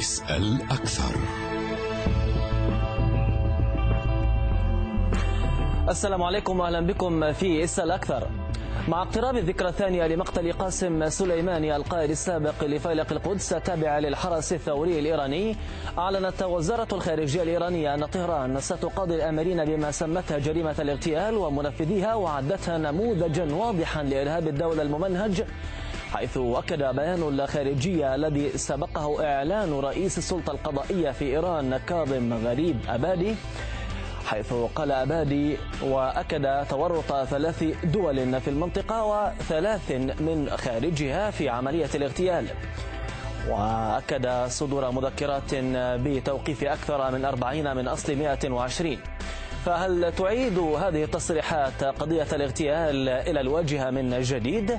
اسأل أكثر. السلام عليكم وأهلا بكم في اسال أكثر. مع اقتراب الذكرى الثانية لمقتل قاسم سليماني القائد السابق لفيلق القدس التابع للحرس الثوري الإيراني أعلنت وزارة الخارجية الإيرانية أن طهران ستقاضي الآمرين بما سمتها جريمة الاغتيال ومنفذيها وعدتها نموذجا واضحا لإرهاب الدولة الممنهج حيث أكد بيان الخارجية الذي سبقه إعلان رئيس السلطة القضائية في إيران كاظم غريب أبادي حيث قال أبادي وأكد تورط ثلاث دول في المنطقة وثلاث من خارجها في عملية الاغتيال وأكد صدور مذكرات بتوقيف أكثر من أربعين من أصل 120 فهل تعيد هذه التصريحات قضية الاغتيال إلى الواجهة من جديد؟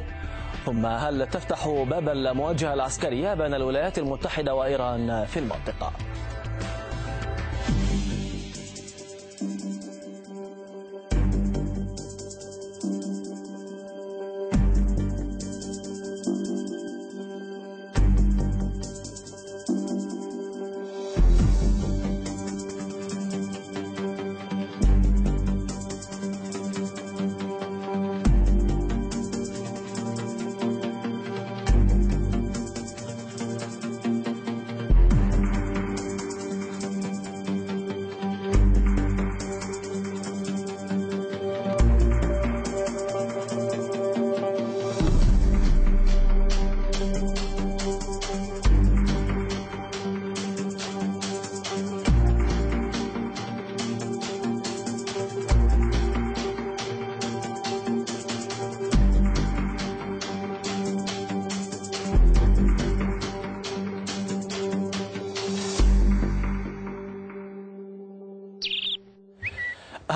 ثم هل تفتح باب المواجهة العسكرية بين الولايات المتحدة وإيران في المنطقة؟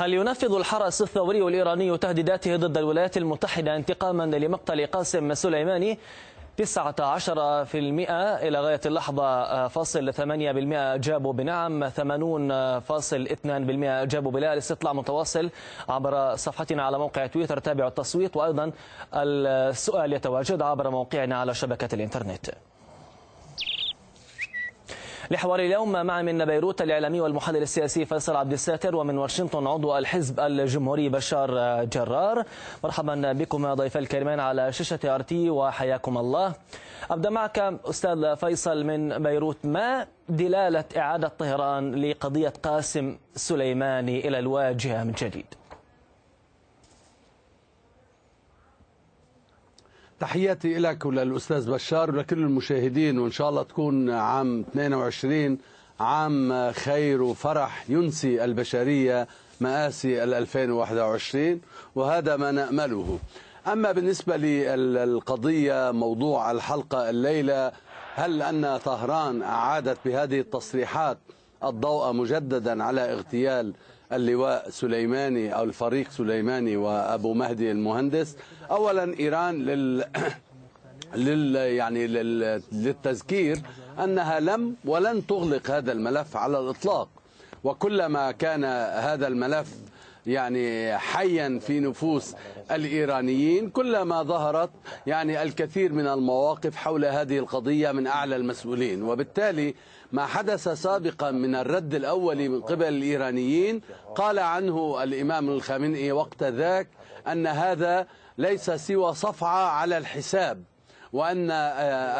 هل ينفذ الحرس الثوري الإيراني تهديداته ضد الولايات المتحدة انتقاما لمقتل قاسم سليماني 19% إلى غاية اللحظة فاصل 8% جابوا بنعم 80.2% جابوا بلا الاستطلاع متواصل عبر صفحتنا على موقع تويتر. تابعوا التصويت وأيضا السؤال يتواجد عبر موقعنا على شبكة الإنترنت. لحوار اليوم معي من بيروت الإعلامي والمحلل السياسي فيصل عبد الساتر ومن واشنطن عضو الحزب الجمهوري بشار جرار. مرحبا بكم ضيفي الكريمان على شاشة ارتي وحياكم الله. أبدأ معك أستاذ فيصل من بيروت. ما دلالة إعادة طهران لقضية قاسم سليماني إلى الواجهة من جديد؟ تحياتي لك وللأستاذ بشار ولكل المشاهدين وإن شاء الله تكون عام 22 عام خير وفرح ينسي البشرية مآسي ال 2021 وهذا ما نأمله. أما بالنسبة للقضية موضوع الحلقة الليلة هل أن طهران أعادت بهذه التصريحات الضوء مجددا على اغتيال اللواء سليماني أو الفريق سليماني وأبو مهدي المهندس؟ أولا إيران لل لل يعني لل... للتذكير أنها لم ولن تغلق هذا الملف على الإطلاق. وكلما كان هذا الملف يعني حيا في نفوس الإيرانيين كلما ظهرت يعني الكثير من المواقف حول هذه القضية من أعلى المسؤولين. وبالتالي ما حدث سابقا من الرد الأولي من قبل الإيرانيين قال عنه الإمام الخامنئي وقت ذاك أن هذا ليس سوى صفعة على الحساب وأن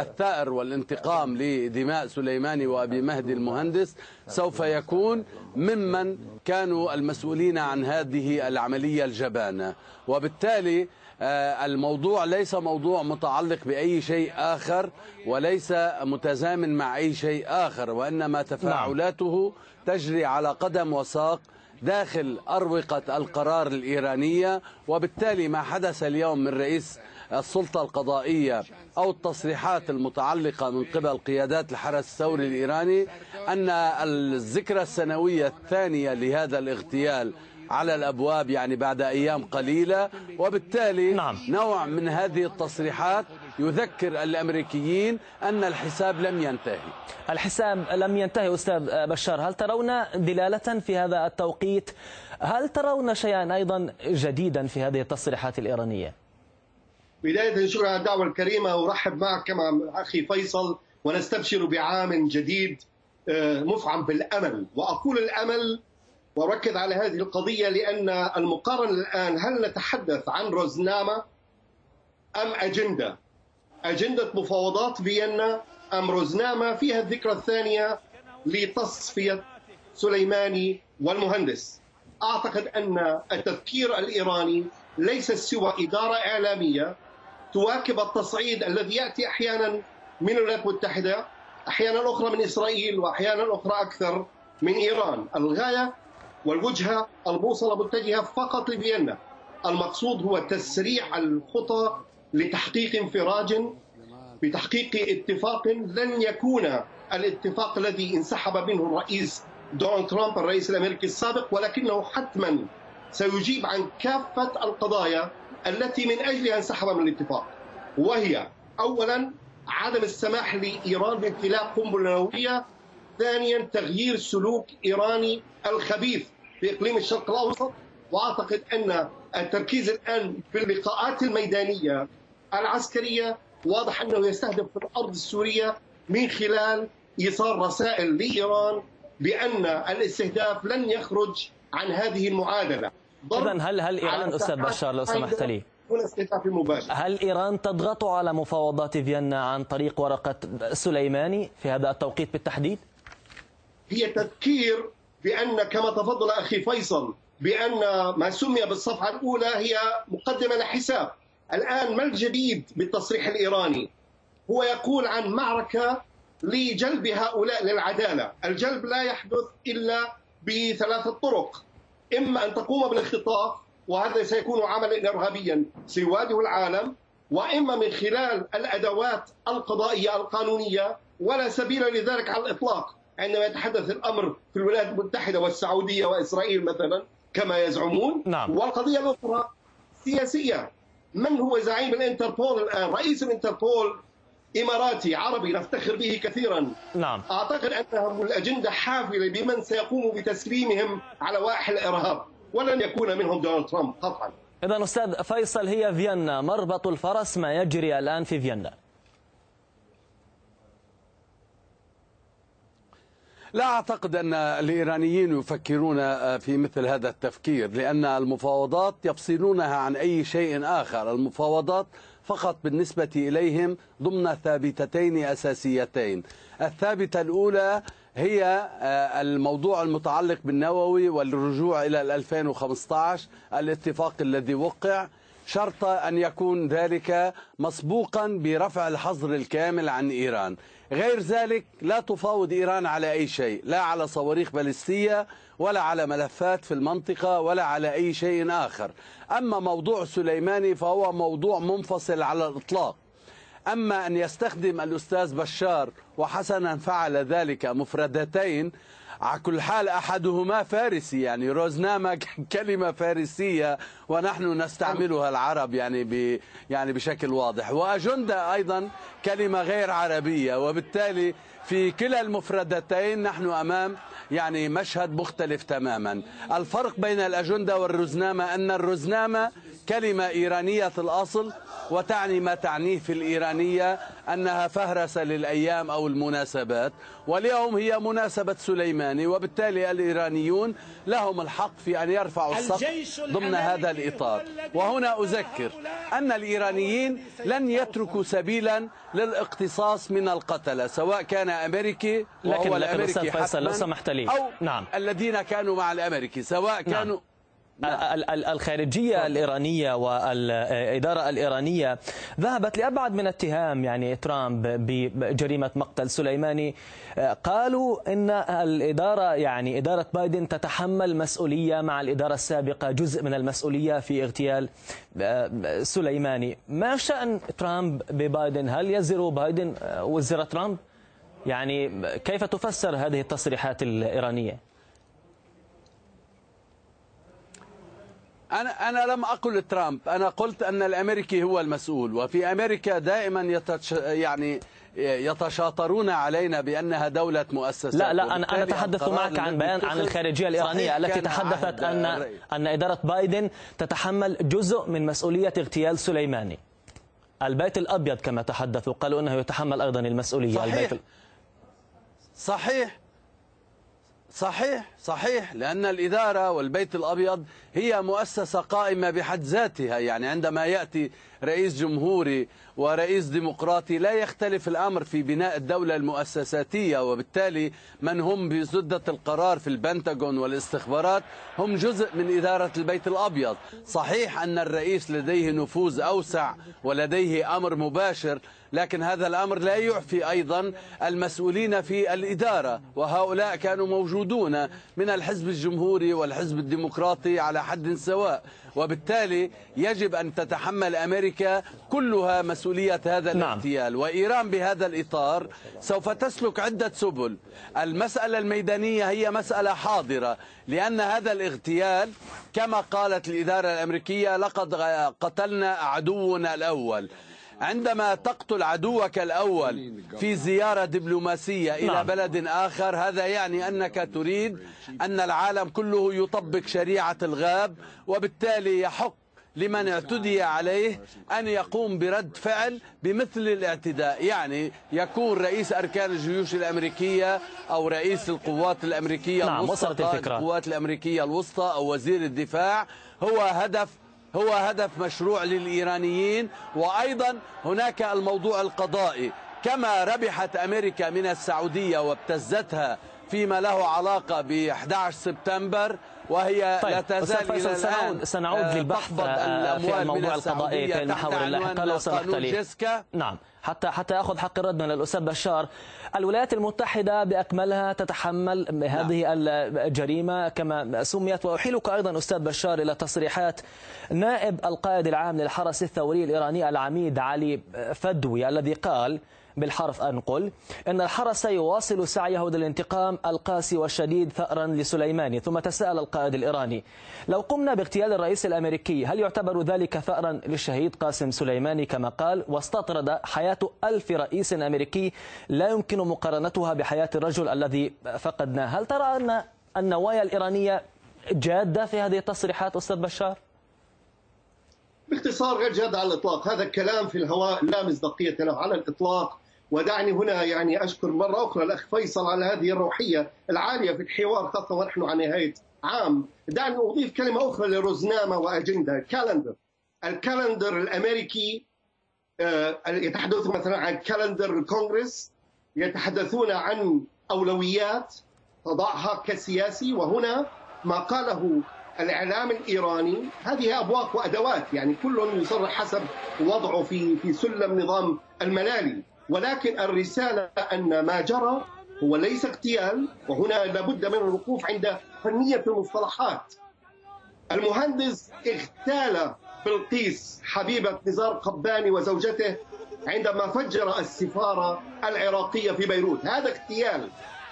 الثأر والانتقام لدماء سليماني وأبي مهدي المهندس سوف يكون ممن كانوا المسؤولين عن هذه العملية الجبانة. وبالتالي الموضوع ليس موضوع متعلق بأي شيء آخر وليس متزامن مع أي شيء آخر وإنما تفاعلاته تجري على قدم وساق داخل أروقة القرار الإيرانية وبالتالي ما حدث اليوم من رئيس السلطة القضائية أو التصريحات المتعلقة من قبل قيادات الحرس الثوري الإيراني أن الذكرى السنوية الثانية لهذا الاغتيال على الأبواب يعني بعد أيام قليلة وبالتالي نعم. نوع من هذه التصريحات يذكر الأمريكيين أن الحساب لم ينتهي. الحساب لم ينتهي أستاذ بشار. هل ترون دلالة في هذا التوقيت؟ هل ترون شيئا أيضا جديدا في هذه التصريحات الإيرانية؟ بداية شكرا على الدعوة الكريمة. وأرحب معك كما أخي فيصل ونستبشر بعام جديد آه، مفعم بالأمل. وأقول الأمل واركز على هذه القضية لأن المقارنة الآن هل نتحدث عن روزناما أم أجندة؟ أجندة مفاوضات فيينا أم روزناما فيها الذكرى الثانية لتصفية سليماني والمهندس. أعتقد أن التفكير الإيراني ليس سوى إدارة إعلامية تواكب التصعيد الذي يأتي أحيانا من الولايات المتحدة أحيانا أخرى من إسرائيل وأحيانا أخرى أكثر من إيران، الغاية والوجهة البوصله متجهة فقط لفيينا. المقصود هو تسريع الخطى لتحقيق انفراج بتحقيق اتفاق لن يكون الاتفاق الذي انسحب منه الرئيس دونالد ترامب الرئيس الأمريكي السابق ولكنه حتما سيجيب عن كافة القضايا التي من أجلها انسحب من الاتفاق وهي اولا عدم السماح لإيران بامتلاك قنبلة نووية ثانيا تغيير سلوك إيراني الخبيث في إقليم الشرق الأوسط وأعتقد أن التركيز الآن في اللقاءات الميدانية العسكرية واضح أنه يستهدف في الأرض السورية من خلال إيصال رسائل لإيران بأن الاستهداف لن يخرج عن هذه المعادلة. اذا هل هل إيران أستاذ بشار لو سمحت لي؟ مباشر. هل إيران تضغط على مفاوضات فيينا عن طريق ورقة سليماني في هذا التوقيت بالتحديد؟ هي تذكير بأن كما تفضل أخي فيصل بأن ما سمي بالصفحة الأولى هي مقدمة لحساب. الآن ما الجديد بالتصريح الإيراني؟ هو يقول عن معركة لجلب هؤلاء للعدالة، الجلب لا يحدث إلا بثلاثة طرق، إما أن تقوم بالاختطاف وهذا سيكون عملا ارهابيا سيواجه العالم، وإما من خلال الأدوات القضائية القانونية ولا سبيل لذلك على الإطلاق، عندما يتحدث الأمر في الولايات المتحدة والسعودية وإسرائيل مثلا كما يزعمون نعم. والقضية الأخرى سياسية. من هو زعيم الإنتربول الآن؟ رئيس الإنتربول إماراتي عربي نفتخر به كثيرا. نعم. أعتقد انه الأجندة حافلة بمن سيقوم بتسليمهم على واحد الإرهاب ولن يكون منهم دونالد ترامب قطعا. اذا أستاذ فيصل هي فيينا مربط الفرس ما يجري الآن في فيينا. لا أعتقد أن الإيرانيين يفكرون في مثل هذا التفكير لأن المفاوضات يفصلونها عن أي شيء آخر. المفاوضات فقط بالنسبة إليهم ضمن ثابتتين أساسيتين. الثابتة الأولى هي الموضوع المتعلق بالنووي والرجوع إلى 2015 الاتفاق الذي وقع شرط أن يكون ذلك مسبوقا برفع الحظر الكامل عن إيران. غير ذلك لا تفاوض إيران على أي شيء لا على صواريخ باليستية ولا على ملفات في المنطقة ولا على أي شيء آخر. أما موضوع سليماني فهو موضوع منفصل على الإطلاق. أما أن يستخدم الأستاذ بشار وحسنا فعل ذلك مفردتين على كل حال أحدهما فارسي يعني روزناما كلمة فارسية ونحن نستعملها العرب يعني ب يعني بشكل واضح. وأجندة أيضا كلمة غير عربية وبالتالي في كلا المفردتين نحن أمام يعني مشهد مختلف تماما. الفرق بين الأجندة والرزنامة أن الرزنامة كلمة إيرانية الأصل وتعني ما تعنيه في الإيرانية أنها فهرسة للأيام أو المناسبات واليوم هي مناسبة سليماني وبالتالي الإيرانيون لهم الحق في أن يرفعوا السقف ضمن هذا الإطار وهنا أذكر أن الإيرانيين لن يتركوا سبيلا للاقتصاص من القتلة سواء كان أمريكي وهو لكن الأمريكي حتما لو سمحت لي أو نعم. الذين كانوا مع الأمريكي سواء كانوا نعم. الخارجية الإيرانية والإدارة الإيرانية ذهبت لأبعد من اتهام يعني ترامب بجريمة مقتل سليماني. قالوا إن الإدارة يعني إدارة بايدن تتحمل مسؤولية مع الإدارة السابقة جزء من المسؤولية في اغتيال سليماني. ما شأن ترامب ببايدن؟ هل يزر بايدن وزر ترامب؟ يعني كيف تفسر هذه التصريحات الإيرانية؟ أنا أنا لم أقل ترامب. أنا قلت أن الأمريكي هو المسؤول وفي أمريكا دائما يتش يعني يتشاطرون علينا بأنها دولة مؤسسات لا لا أنا أنا أتحدث معك عن بيان عن الخارجية الإيرانية التي تحدثت أن أن إدارة بايدن تتحمل جزء من مسؤولية اغتيال سليماني. البيت الأبيض كما تحدثوا قالوا أنه يتحمل أيضا المسؤولية صحيح. البيت صحيح. صحيح صحيح لأن الإدارة والبيت الأبيض هي مؤسسة قائمة بحد ذاتها. يعني عندما يأتي رئيس جمهوري ورئيس ديمقراطي لا يختلف الأمر في بناء الدولة المؤسساتية وبالتالي من هم بسدة القرار في البنتاغون والاستخبارات هم جزء من إدارة البيت الأبيض. صحيح أن الرئيس لديه نفوذ أوسع ولديه أمر مباشر لكن هذا الأمر لا يعفي أيضا المسؤولين في الإدارة وهؤلاء كانوا موجودون من الحزب الجمهوري والحزب الديمقراطي على حد سواء. وبالتالي يجب أن تتحمل أمريكا كلها مسؤولية هذا نعم. الاغتيال. وإيران بهذا الإطار سوف تسلك عدة سبل. المسألة الميدانية هي مسألة حاضرة لأن هذا الاغتيال كما قالت الإدارة الأمريكية لقد قتلنا عدونا الأول. عندما تقتل عدوك الأول في زيارة دبلوماسية إلى نعم. بلد آخر هذا يعني أنك تريد أن العالم كله يطبق شريعة الغاب وبالتالي يحق لمن اعتدي عليه أن يقوم برد فعل بمثل الاعتداء يعني يكون رئيس أركان الجيوش الأمريكية أو رئيس القوات الأمريكية نعم، الوسطى وصلت الفكرة. القوات الأمريكية الوسطى أو وزير الدفاع هو هدف هو هدف مشروع للإيرانيين وأيضا هناك الموضوع القضائي. كما ربحت أمريكا من السعودية وابتزتها فيما له علاقة ب 11 سبتمبر وهي طيب لا تزال إلى سنعود, الآن سنعود آه، للبحث آه، الأموال في الموضوع القضائي في تحت المحور اللاحقة لو سمحت لي. نعم حتى حتى آخذ حق الرد من الأستاذ بشار. الولايات المتحدة بأكملها تتحمل هذه الجريمة كما سميت وأحيلك أيضا أستاذ بشار إلى تصريحات نائب القائد العام للحرس الثوري الإيراني العميد علي فدوي الذي قال بالحرف أنقل أن الحرس يواصل سعيه للانتقام القاسي والشديد ثأرا لسليماني ثم تساءل القائد الإيراني لو قمنا باغتيال الرئيس الأمريكي هل يعتبر ذلك ثأرا للشهيد قاسم سليماني كما قال؟ واستطرد حياة ألف رئيس أمريكي لا يمكن مقارنتها بحياة الرجل الذي فقدناه. هل ترى أن النوايا الإيرانية جادة في هذه التصريحات أستاذ بشار؟ باختصار غير جاد على الإطلاق. هذا الكلام في الهواء لا مصداقية له. على الإطلاق ودعني هنا يعني أشكر مرة أخرى الأخ فيصل على هذه الروحية العالية في الحوار خاصة ونحن على نهاية عام. دعني أضيف كلمة أخرى لروزناما واجندا calendar ال calendar الأمريكي آه، يتحدث مثلا عن كالندر الكونغرس يتحدثون عن أولويات تضعها كسياسي وهنا ما قاله الإعلام الإيراني. هذه أبواق وأدوات يعني كل يصرح حسب وضعه في في سلم نظام الملالي. ولكن الرسالة أن ما جرى هو ليس اغتيال وهنا لابد من الوقوف عند فنية المصطلحات. المهندس اغتال بلقيس حبيبة نزار قباني وزوجته عندما فجر السفارة العراقية في بيروت. هذا اغتيال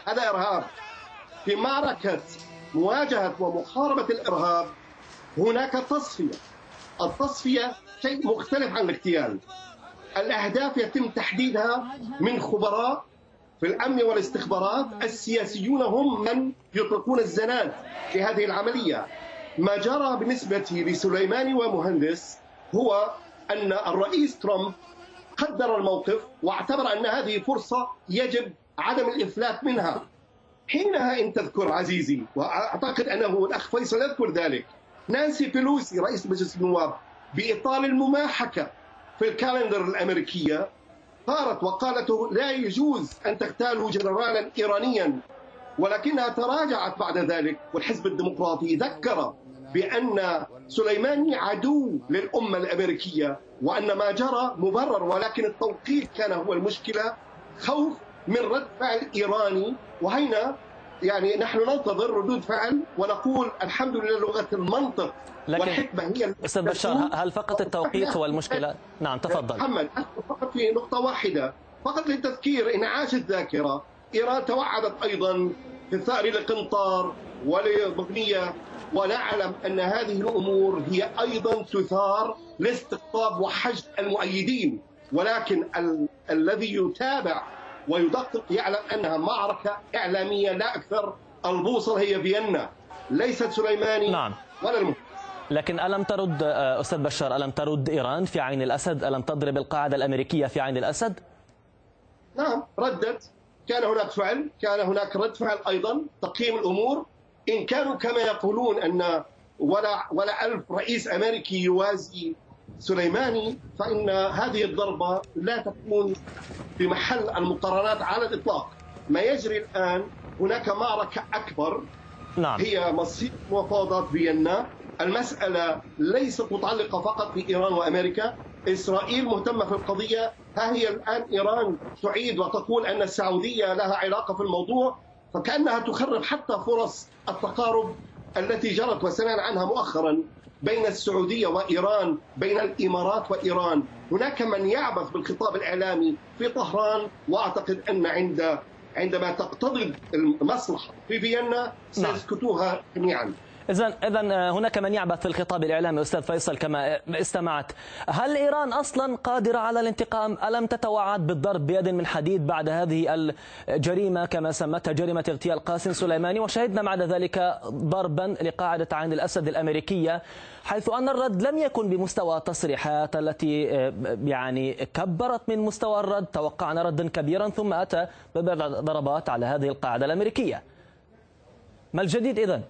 هذا إرهاب. في معركة مواجهة ومحاربة الإرهاب هناك تصفية. التصفية شيء مختلف عن الاغتيال. الأهداف يتم تحديدها من خبراء في الأمن والاستخبارات السياسيون هم من يطلقون الزناد في هذه العملية. ما جرى بالنسبة لسليماني ومهندس هو أن الرئيس ترامب قدر الموقف واعتبر أن هذه فرصة يجب عدم الافلات منها. حينها إن تذكر عزيزي وأعتقد أنه الأخ فيصل يذكر ذلك نانسي بيلوسي رئيس مجلس النواب بإطار المماحكة في ال calendar الأمريكية صارت وقالت لا يجوز أن تغتالوا جنرالا إيرانيا ولكنها تراجعت بعد ذلك والحزب الديمقراطي ذكر بأن سليماني عدو للأمة الأمريكية وأن ما جرى مبرر ولكن التوقيت كان هو المشكلة خوف من رد فعل إيراني وهنا يعني نحن ننتظر ردود فعل ونقول الحمد لله لغة المنطق لكن والحكمة هي أستاذ بشار هل فقط التوقيت هو المشكلة؟ نعم تفضل. محمد فقط في نقطة واحدة. فقط للتذكير إنعاش الذاكرة. إيران توعدت أيضا في الثأر لقنطار ولبغنيه ونعلم أن هذه الأمور هي أيضا تثار لاستقطاب وحشد المؤيدين. ولكن ال- الذي يتابع ويدقق يعلم أنها معركة إعلامية لا أكثر. البوصلة هي فيينا. ليست سليماني نعم. ولا المهم. لكن ألم ترد أستاذ بشار ألم ترد إيران في عين الأسد؟ ألم تضرب القاعدة الأمريكية في عين الأسد؟ نعم ردت. كان هناك فعل كان هناك رد فعل أيضا. تقييم الأمور. إن كانوا كما يقولون أن ولا ولا ألف رئيس أمريكي يوازي سليماني فإن هذه الضربة لا تكون في محل المقارنات على الإطلاق. ما يجري الآن هناك معركة أكبر نعم. هي مصير مفاوضات فيينا. المسألة ليست متعلقة فقط بإيران وأمريكا. إسرائيل مهتمة في القضية. ها هي الآن إيران تعيد وتقول أن السعودية لها علاقة في الموضوع فكأنها تخرب حتى فرص التقارب التي جرت وسمعنا عنها مؤخرا. بين السعودية وإيران، بين الإمارات وإيران، هناك من يعبث بالخطاب الإعلامي في طهران وأعتقد أن عند عندما تقتضي المصلحة في فيينا نعم. سيسكتوها جميعا. إذا إذا هناك من يعبث في الخطاب الإعلامي أستاذ فيصل كما استمعت. هل إيران أصلا قادرة على الانتقام؟ ألم تتوعد بالضرب بيد من حديد بعد هذه الجريمة؟ كما سمتها جريمة اغتيال قاسم سليماني. وشهدنا بعد ذلك ضربا لقاعدة عين الأسد الأمريكية حيث أن الرد لم يكن بمستوى التصريحات التي يعني كبرت من مستوى الرد. توقعنا ردا كبيرا ثم أتى ببضع ضربات على هذه القاعدة الأمريكية. ما الجديد إذن؟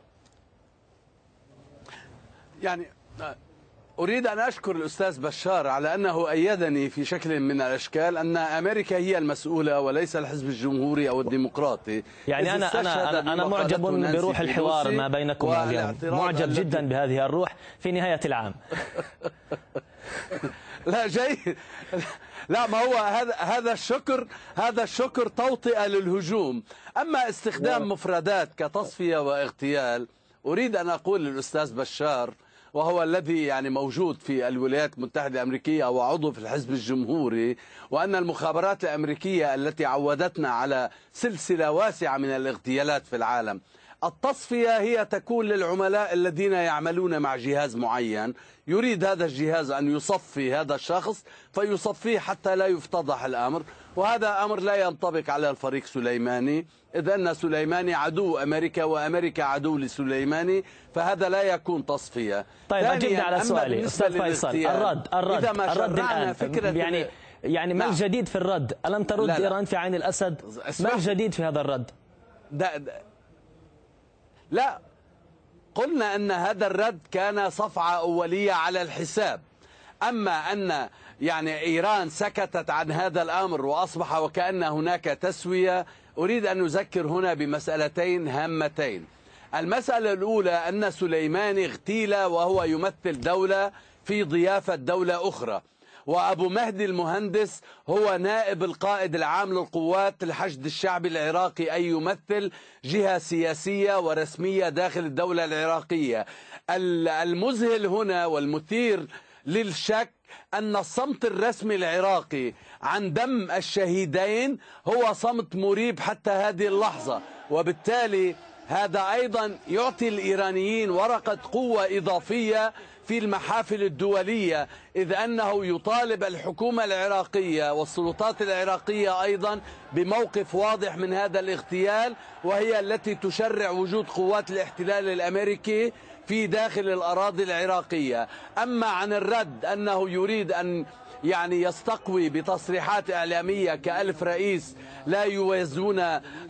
يعني أريد أن أشكر الأستاذ بشار على أنه أيدني في شكل من الأشكال أن أمريكا هي المسؤولة وليس الحزب الجمهوري أو الديمقراطي. يعني أنا أنا أنا معجب بروح الحوار ما بينكم اليوم معجب جدا بهذه الروح في نهاية العام. لا جيد لا ما هو هذا هذا الشكر هذا الشكر توطئة للهجوم. أما استخدام. مفردات كتصفية واغتيال أريد أن أقول للأستاذ بشار وهو الذي يعني موجود في الولايات المتحدة الأمريكية وعضو في الحزب الجمهوري وأن المخابرات الأمريكية التي عودتنا على سلسلة واسعة من الاغتيالات في العالم. التصفية هي تكون للعملاء الذين يعملون مع جهاز معين. يريد هذا الجهاز أن يصفي هذا الشخص فيصفيه حتى لا يفتضح الأمر. وهذا أمر لا ينطبق على الفريق سليماني. إذ أن سليماني عدو أمريكا وأمريكا عدو لسليماني فهذا لا يكون تصفية. طيب أجبنا على سؤالي. أستاذ فيصل الرد الرد إذا ما الرد الآن. فكرة يعني يعني ما نعم. الجديد في الرد. ألم ترد لا لا. إيران في عين الأسد؟ ما الجديد في هذا الرد؟ ده ده. لا. قلنا أن هذا الرد كان صفعة أولية على الحساب. أما أن يعني إيران سكتت عن هذا الأمر وأصبح وكأن هناك تسوية أريد أن نذكر هنا بمسألتين هامتين. المسألة الأولى أن سليماني اغتيل وهو يمثل دولة في ضيافة دولة أخرى. وأبو مهدي المهندس هو نائب القائد العام للقوات الحشد الشعبي العراقي أي يمثل جهة سياسية ورسمية داخل الدولة العراقية. المذهل هنا والمثير للشك أن الصمت الرسمي العراقي عن دم الشهيدين هو صمت مريب حتى هذه اللحظة. وبالتالي هذا أيضا يعطي الإيرانيين ورقة قوة إضافية في المحافل الدولية إذ أنه يطالب الحكومة العراقية والسلطات العراقية أيضا بموقف واضح من هذا الاغتيال وهي التي تشرع وجود قوات الاحتلال الأمريكي في داخل الأراضي العراقية. أما عن الرد أنه يريد أن يعني يستقوي بتصريحات إعلامية كألف رئيس لا يوازون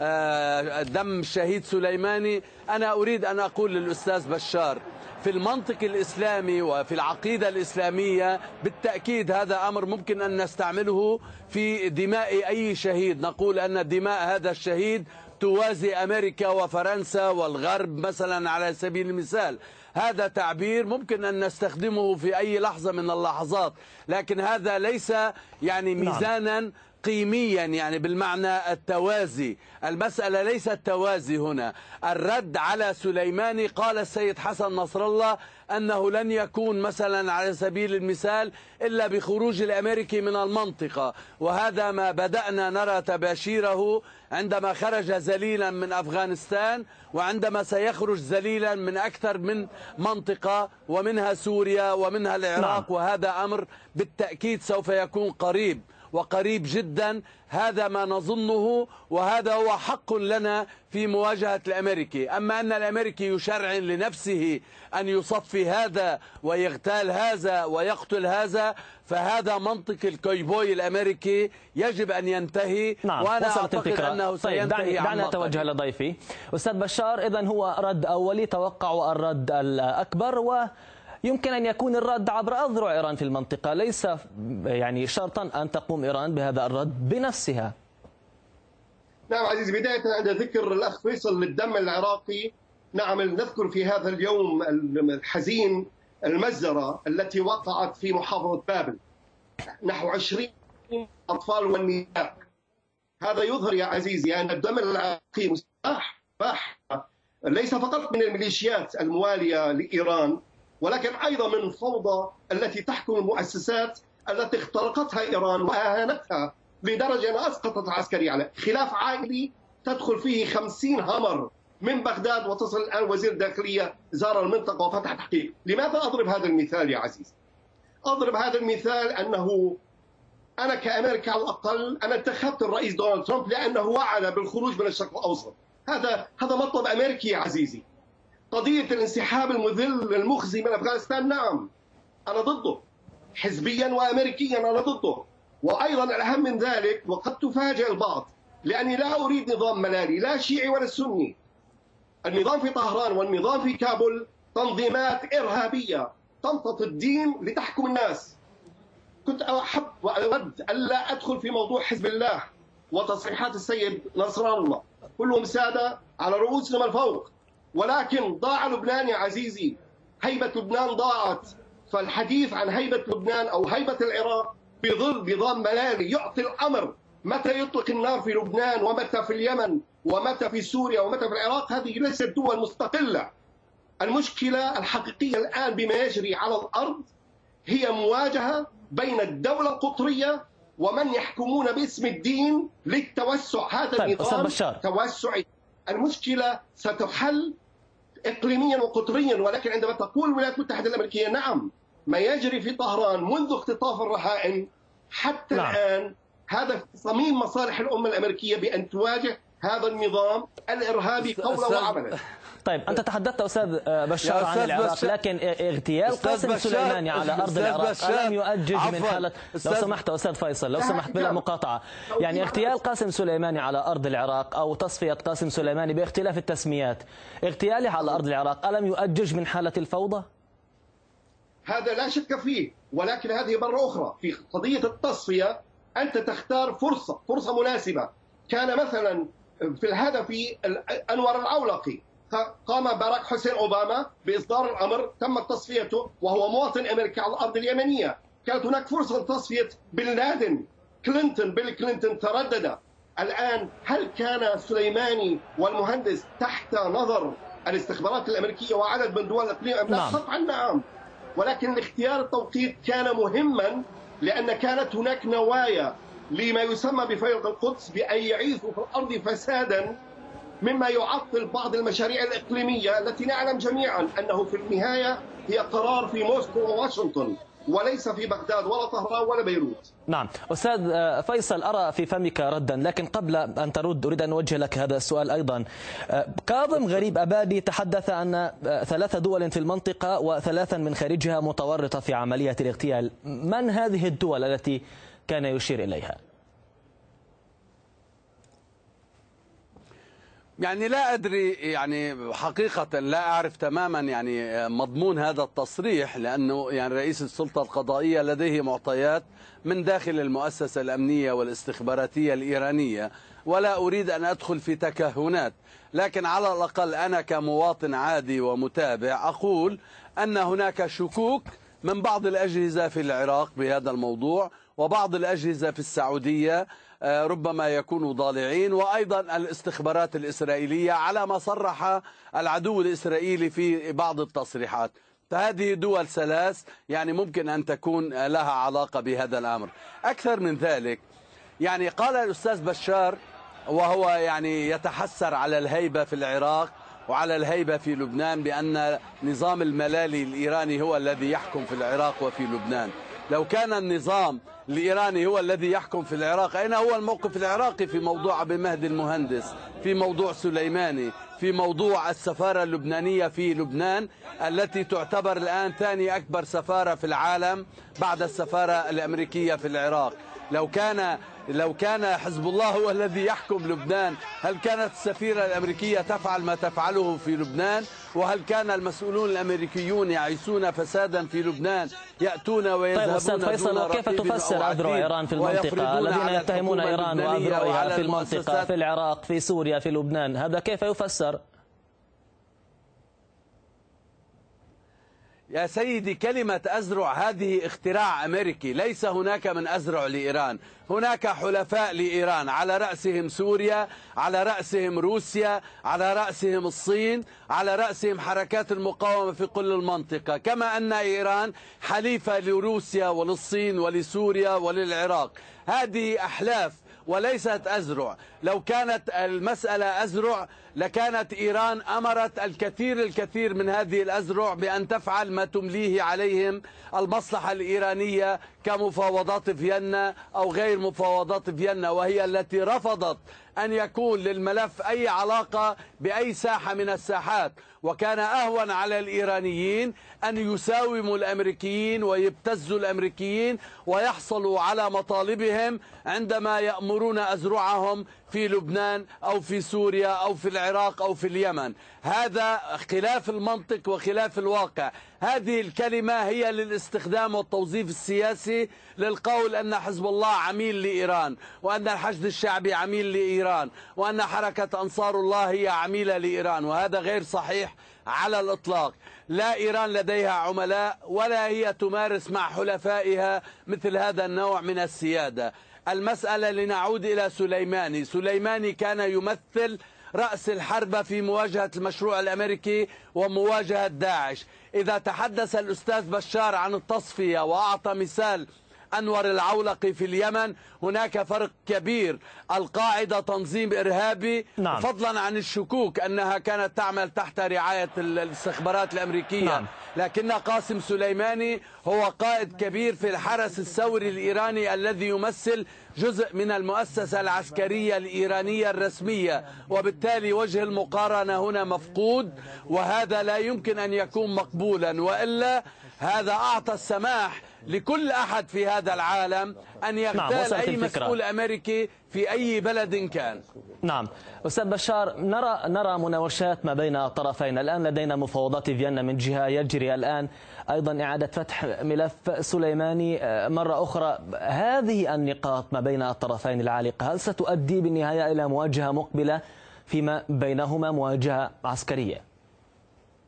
آه، دم الشهيد سليماني أنا أريد أن أقول للأستاذ بشار في المنطق الإسلامي وفي العقيدة الإسلامية بالتأكيد هذا أمر ممكن أن نستعمله في دماء أي شهيد. نقول أن دماء هذا الشهيد توازي أمريكا وفرنسا والغرب مثلا على سبيل المثال هذا تعبير ممكن أن نستخدمه في أي لحظة من اللحظات لكن هذا ليس يعني نعم. ميزانا قيميا يعني بالمعنى التوازي. المسألة ليست توازي هنا. الرد على سليماني قال السيد حسن نصر الله أنه لن يكون مثلا على سبيل المثال إلا بخروج الأمريكي من المنطقة. وهذا ما بدأنا نرى تباشيره عندما خرج ذليلا من أفغانستان وعندما سيخرج ذليلا من أكثر من منطقة ومنها سوريا ومنها العراق. نعم. وهذا أمر بالتأكيد سوف يكون قريب. وقريب جدا. هذا ما نظنه وهذا هو حق لنا في مواجهة الأمريكي. أما أن الأمريكي يشرع لنفسه أن يصفي هذا ويغتال هذا ويقتل هذا فهذا منطق الكويبوي الأمريكي يجب أن ينتهي. نعم وأنا أعتقد الفكرة. أنه طيب سينتهي دعني, دعني أتوجه. لضيفي أستاذ بشار إذا هو رد أولي توقعوا الرد الأكبر و يمكن أن يكون الرد عبر أذرع إيران في المنطقة. ليس يعني شرطا أن تقوم إيران بهذا الرد بنفسها. نعم عزيزي بداية عند ذكر الأخ فيصل للدم العراقي نعم نذكر في هذا اليوم الحزين المجزرة التي وقعت في محافظة بابل. نحو عشرين أطفال والنساء. هذا يظهر يا عزيزي أن الدم العراقي مستاح ليس فقط من الميليشيات الموالية لإيران ولكن أيضا من الفوضى التي تحكم المؤسسات التي اخترقتها إيران وأهانتها لدرجة أنها أسقطت العسكري على خلاف عائلي تدخل فيه خمسين همر من بغداد وتصل الآن وزير الداخلية زار المنطقة وفتح تحقيق. لماذا أضرب هذا المثال يا عزيز؟ أضرب هذا المثال أنه أنا كأمريكا على الأقل أنا انتخبت الرئيس دونالد ترامب لأنه وعد بالخروج من الشرق الأوسط. هذا هذا مطلب أمريكي يا عزيزي. قضية الانسحاب المذل المخزي من أفغانستان نعم. أنا ضده. حزبيا وأمريكيا أنا ضده. وأيضا الأهم من ذلك وقد تفاجئ البعض لأني لا أريد نظام ملالي لا شيعي ولا سني. النظام في طهران والنظام في كابول تنظيمات إرهابية تمتط الدين لتحكم الناس. كنت أحب وأود ألا أدخل في موضوع حزب الله وتصريحات السيد نصر الله كلهم سادة على رؤوسنا من فوق ولكن ضاع لبنان يا عزيزي. هيبة لبنان ضاعت. فالحديث عن هيبة لبنان أو هيبة العراق بظل نظام ملالي يعطي الأمر. متى يطلق النار في لبنان؟ ومتى في اليمن؟ ومتى في سوريا؟ ومتى في العراق؟ هذه ليست دول مستقلة. المشكلة الحقيقية الآن بما يجري على الأرض هي مواجهة بين الدولة القطرية ومن يحكمون باسم الدين للتوسع. هذا طيب، النظام. توسعي. المشكلة ستحل إقليميا وقطريا ولكن عندما تقول الولايات المتحدة الأمريكية نعم ما يجري في طهران منذ اختطاف الرهائن حتى نعم. الآن هذا صميم مصالح الأمة الأمريكية بأن تواجه هذا النظام الإرهابي قولا وعملا طيب أنت تحدثت أستاذ بشار عن العراق بشار- لكن اغتيال قاسم سليماني على أستاذ العراق ألم يؤجج من. حالة لو سمحت أستاذ فيصل لو سمحت بلا. مقاطعة يعني اغتيال قاسم سليماني على أرض العراق أو تصفية قاسم سليماني باختلاف التسميات اغتياله على أرض العراق ألم يؤجج من حالة الفوضى؟ هذا لا شك فيه ولكن هذه مرة أخرى في قضية التصفية أنت تختار فرصة فرصة مناسبة كان مثلا في الهدف أنور العولقي. قام باراك حسين أوباما بإصدار الأمر تمت تصفيته وهو مواطن أمريكي على الأرض اليمنية. كانت هناك فرصة لتصفية بن لادن. كلينتون بيل كلينتون تردد. الآن هل كان سليماني والمهندس تحت نظر الاستخبارات الأمريكية وعدد من دول الإقليم أم لا؟ نعم. قطعا نعم. ولكن اختيار التوقيت كان مهما لأن كانت هناك نوايا لما يسمى بفيض القدس بأن يعيثوا في الأرض فسادا مما يعطل بعض المشاريع الإقليمية التي نعلم جميعا أنه في النهاية هي قرار في موسكو وواشنطن وليس في بغداد ولا طهران ولا بيروت. نعم. أستاذ آه، فيصل أرى في فمك ردا لكن قبل أن ترد أريد أن أوجه لك هذا السؤال أيضا. آه، كاظم غريب أبادي تحدث أن آه، ثلاث دول في المنطقة وثلاثا من خارجها متورطة في عملية الاغتيال. من هذه الدول التي كان يشير إليها. يعني لا أدري يعني حقيقة لا أعرف تماما يعني مضمون هذا التصريح لأنه يعني رئيس السلطة القضائية لديه معطيات من داخل المؤسسة الأمنية والإستخباراتية الإيرانية ولا أريد أن أدخل في تكهنات. لكن على الأقل أنا كمواطن عادي ومتابع أقول أن هناك شكوك من بعض الأجهزة في العراق بهذا الموضوع. وبعض الأجهزة في السعودية آه، ربما يكونوا ضالعين وأيضا الاستخبارات الإسرائيلية على ما صرح العدو الإسرائيلي في بعض التصريحات. فهذه دول ثلاث يعني ممكن أن تكون لها علاقة بهذا الأمر. أكثر من ذلك يعني قال الأستاذ بشار وهو يعني يتحسر على الهيبة في العراق وعلى الهيبة في لبنان بأن نظام الملالي الإيراني هو الذي يحكم في العراق وفي لبنان. لو كان النظام الإيراني هو الذي يحكم في العراق أين هو الموقف العراقي في موضوع أبي مهدي المهندس في موضوع سليماني في موضوع السفارة اللبنانية في لبنان التي تعتبر الآن ثاني أكبر سفارة في العالم بعد السفارة الأمريكية في العراق؟ لو كان لو كان حزب الله هو الذي يحكم لبنان هل كانت السفيرة الأمريكية تفعل ما تفعله في لبنان؟ وهل كان المسؤولون الأمريكيون يعيشون فسادا في لبنان؟ يأتون ويذهبون طيب أستاذ فيصل كيف تفسر أذرع إيران في المنطقة؟ الذين يتهمون إيران وأذرعها في المنطقة في العراق في سوريا في لبنان هذا كيف يفسر؟ يا سيدي كلمة أزرع هذه اختراع أمريكي. ليس هناك من أزرع لإيران. هناك حلفاء لإيران. على رأسهم سوريا على رأسهم روسيا على رأسهم الصين على رأسهم حركات المقاومة في كل المنطقة. كما أن إيران حليفة لروسيا وللصين ولسوريا وللعراق. هذه أحلاف وليست أزرع. لو كانت المسألة أزرع لكانت إيران أمرت الكثير الكثير من هذه الأزرع بأن تفعل ما تمليه عليهم المصلحة الإيرانية كمفاوضات فيينا أو غير مفاوضات فيينا وهي التي رفضت أن يكون للملف أي علاقة بأي ساحة من الساحات. وكان أهون على الإيرانيين أن يساوموا الأمريكيين ويبتزوا الأمريكيين ويحصلوا على مطالبهم عندما يأمرون أزرعهم في لبنان أو في سوريا أو في العراق أو في اليمن. هذا خلاف المنطق وخلاف الواقع. هذه الكلمة هي للاستخدام والتوظيف السياسي للقول أن حزب الله عميل لإيران وأن الحشد الشعبي عميل لإيران وأن حركة أنصار الله هي عميلة لإيران وهذا غير صحيح. على الإطلاق. لا إيران لديها عملاء ولا هي تمارس مع حلفائها مثل هذا النوع من السيادة. المسألة لنعود إلى سليماني. سليماني كان يمثل رأس الحرب في مواجهة المشروع الأمريكي ومواجهة داعش. إذا تحدث الأستاذ بشار عن التصفية وأعطى مثال أنور العولقي في اليمن. هناك فرق كبير. القاعدة تنظيم إرهابي. نعم. فضلا عن الشكوك أنها كانت تعمل تحت رعاية الاستخبارات الأمريكية. نعم. لكن قاسم سليماني هو قائد كبير في الحرس الثوري الإيراني الذي يمثل جزء من المؤسسة العسكرية الإيرانية الرسمية. وبالتالي وجه المقارنة هنا مفقود وهذا لا يمكن أن يكون مقبولا. وإلا هذا أعطى السماح لكل أحد في هذا العالم أن نعم، يغتال نعم أي مسؤول أمريكي في أي بلد كان. نعم. أستاذ بشار نرى نرى مناوشات ما بين الطرفين. الآن لدينا مفاوضات فيينا من جهة يجري الآن. أيضا إعادة فتح ملف سليماني. آه، مرة أخرى هذه النقاط ما بين الطرفين العالقة هل ستؤدي بالنهاية إلى مواجهة مقبلة فيما بينهما مواجهة عسكرية؟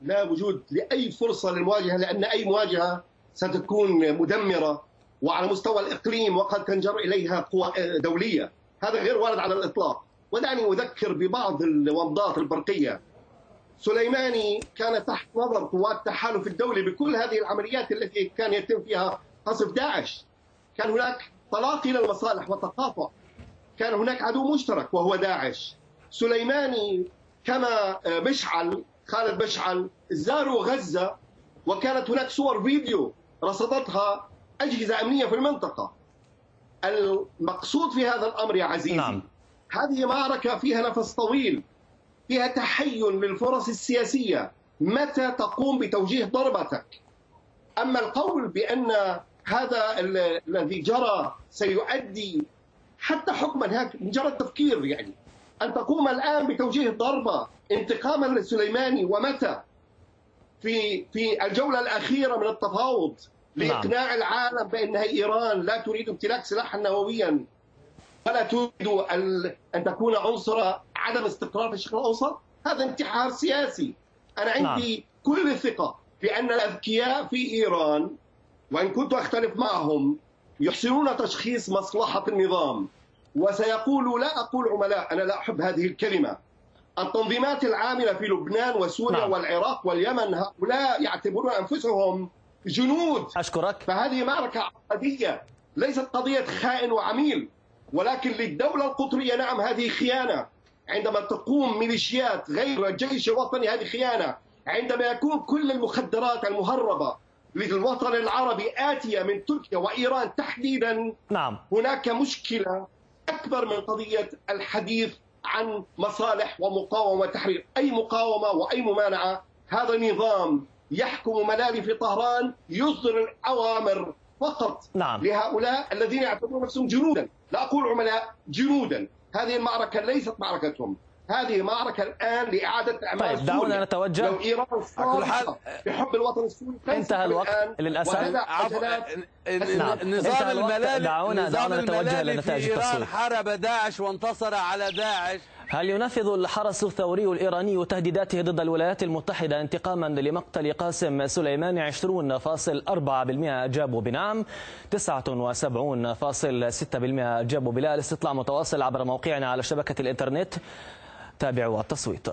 لا وجود لأي فرصة للمواجهة لأن أي مواجهة ستكون مدمرة وعلى مستوى الإقليم وقد تنجر إليها قوى دولية. هذا غير وارد على الإطلاق. ودعني أذكر ببعض الومضات البرقية. سليماني كان تحت نظر قوات التحالف الدولي بكل هذه العمليات التي كان يتم فيها قصف داعش. كان هناك تلاقي للمصالح وتقاطع كان هناك عدو مشترك وهو داعش. سليماني كما مشعل خالد مشعل زاروا غزة وكانت هناك صور فيديو رصدتها أجهزة أمنية في المنطقة. المقصود في هذا الأمر يا عزيزي نعم. هذه معركة فيها نفس طويل فيها تحين للفرص السياسية. متى تقوم بتوجيه ضربتك؟ أما القول بأن هذا الذي جرى سيؤدي حتى حكما هيك مجرد تفكير يعني. أن تقوم الآن بتوجيه ضربة انتقاما لسليماني ومتى في في الجولة الأخيرة من التفاوض نعم. لإقناع نعم. العالم بأن إيران لا تريد امتلاك سلاحا نوويا ولا تريد أن تكون عنصر عدم استقرار في الشرق الأوسط هذا انتحار سياسي أنا عندي نعم. كل الثقة بأن الأذكياء في إيران وإن كنت أختلف معهم يحسنون تشخيص مصلحة النظام وسيقولوا لا أقول عملاء أنا لا أحب هذه الكلمة. التنظيمات العاملة في لبنان وسوريا نعم. والعراق واليمن هؤلاء يعتبرون أنفسهم جنود. أشكرك. فهذه معركة عقدية ليست قضية خائن وعميل. ولكن للدولة القطرية نعم هذه خيانة. عندما تقوم ميليشيات غير الجيش الوطني هذه خيانة. عندما يكون كل المخدرات المهربة للوطن العربي آتية من تركيا وإيران تحديدا نعم. هناك مشكلة أكبر من قضية الحديث عن مصالح ومقاومة وتحرير. أي مقاومة وأي ممانعة. هذا نظام يحكم ملالي في طهران يصدر الأوامر فقط نعم. لهؤلاء الذين يعتبرون نفسهم جنودا. لا أقول عملاء جنودا. هذه المعركة ليست معركتهم. هذه معركة الآن لإعادة أعمال طيب دعونا. نتوجه. لو إيران كل حال- بحب الوطن السوري تنسحب انتهى الوقت الآن للأسف. عفوا نعم. نظام. الملالي دعونا- دعونا نتوجه لنتائج التصويت. حارب داعش وانتصر على داعش هل ينفذ الحرس الثوري الإيراني تهديداته ضد الولايات المتحدة انتقاما لمقتل قاسم سليماني 20.4% أجابوا بنعم 79.6% أجابوا بلا الاستطلاع متواصل عبر موقعنا على شبكة الإنترنت تابعوا التصويت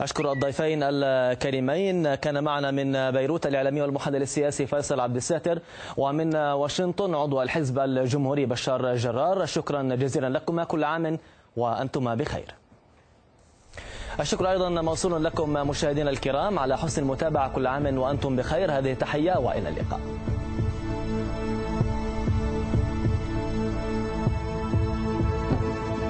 أشكر الضيفين الكريمين. كان معنا من بيروت الإعلامي والمحلل السياسي فيصل عبد الساتر ومن واشنطن عضو الحزب الجمهوري بشار جرار. شكرا جزيلا لكما كل عام وأنتم بخير. الشكر أيضا موصول لكم مشاهدينا الكرام. على حسن المتابعة كل عام وأنتم بخير. هذه تحية وإلى اللقاء.